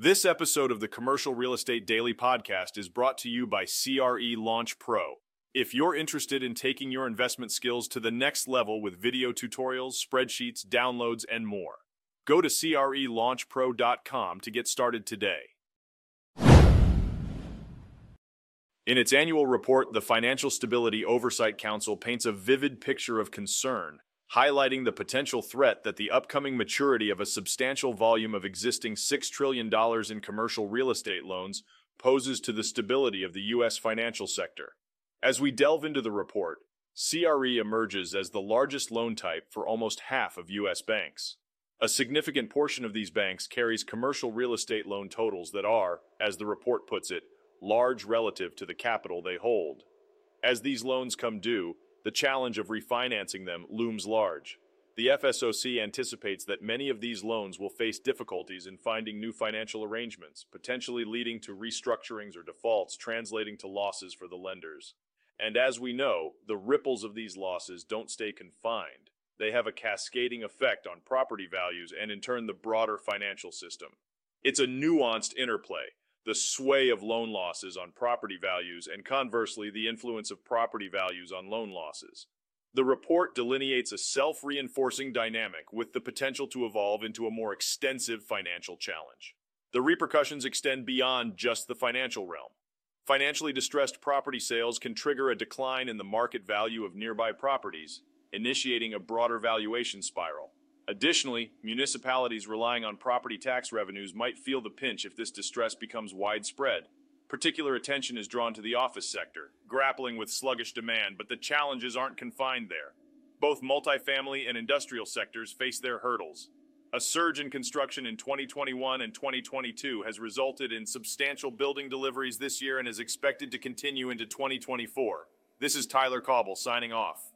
This episode of the Commercial Real Estate Daily Podcast is brought to you by CRE Launch Pro. If you're interested in taking your investment skills to the next level with video tutorials, spreadsheets, downloads, and more, go to CRELaunchPro.com to get started today. In its annual report, the Financial Stability Oversight Council paints a vivid picture of concern, highlighting the potential threat that the upcoming maturity of a substantial volume of existing $6 trillion in commercial real estate loans poses to the stability of the U.S. financial sector. As we delve into the report, CRE emerges as the largest loan type for almost half of U.S. banks. A significant portion of these banks carries commercial real estate loan totals that are, as the report puts it, large relative to the capital they hold. As these loans come due, the challenge of refinancing them looms large. The FSOC anticipates that many of these loans will face difficulties in finding new financial arrangements, potentially leading to restructurings or defaults translating to losses for the lenders. And as we know, the ripples of these losses don't stay confined. They have a cascading effect on property values and in turn the broader financial system. It's a nuanced interplay the sway of loan losses on property values and conversely the influence of property values on loan losses. The report delineates a self reinforcing dynamic with the potential to evolve into a more extensive financial challenge. The repercussions extend beyond just the financial realm. Financially distressed property sales can trigger a decline in the market value of nearby properties, initiating a broader valuation spiral. Additionally, municipalities relying on property tax revenues might feel the pinch if this distress becomes widespread. Particular attention is drawn to the office sector, grappling with sluggish demand, but the challenges aren't confined there. Both multifamily and industrial sectors face their hurdles. A surge in construction in 2021 and 2022 has resulted in substantial building deliveries this year and is expected to continue into 2024. This is Tyler Cauble signing off.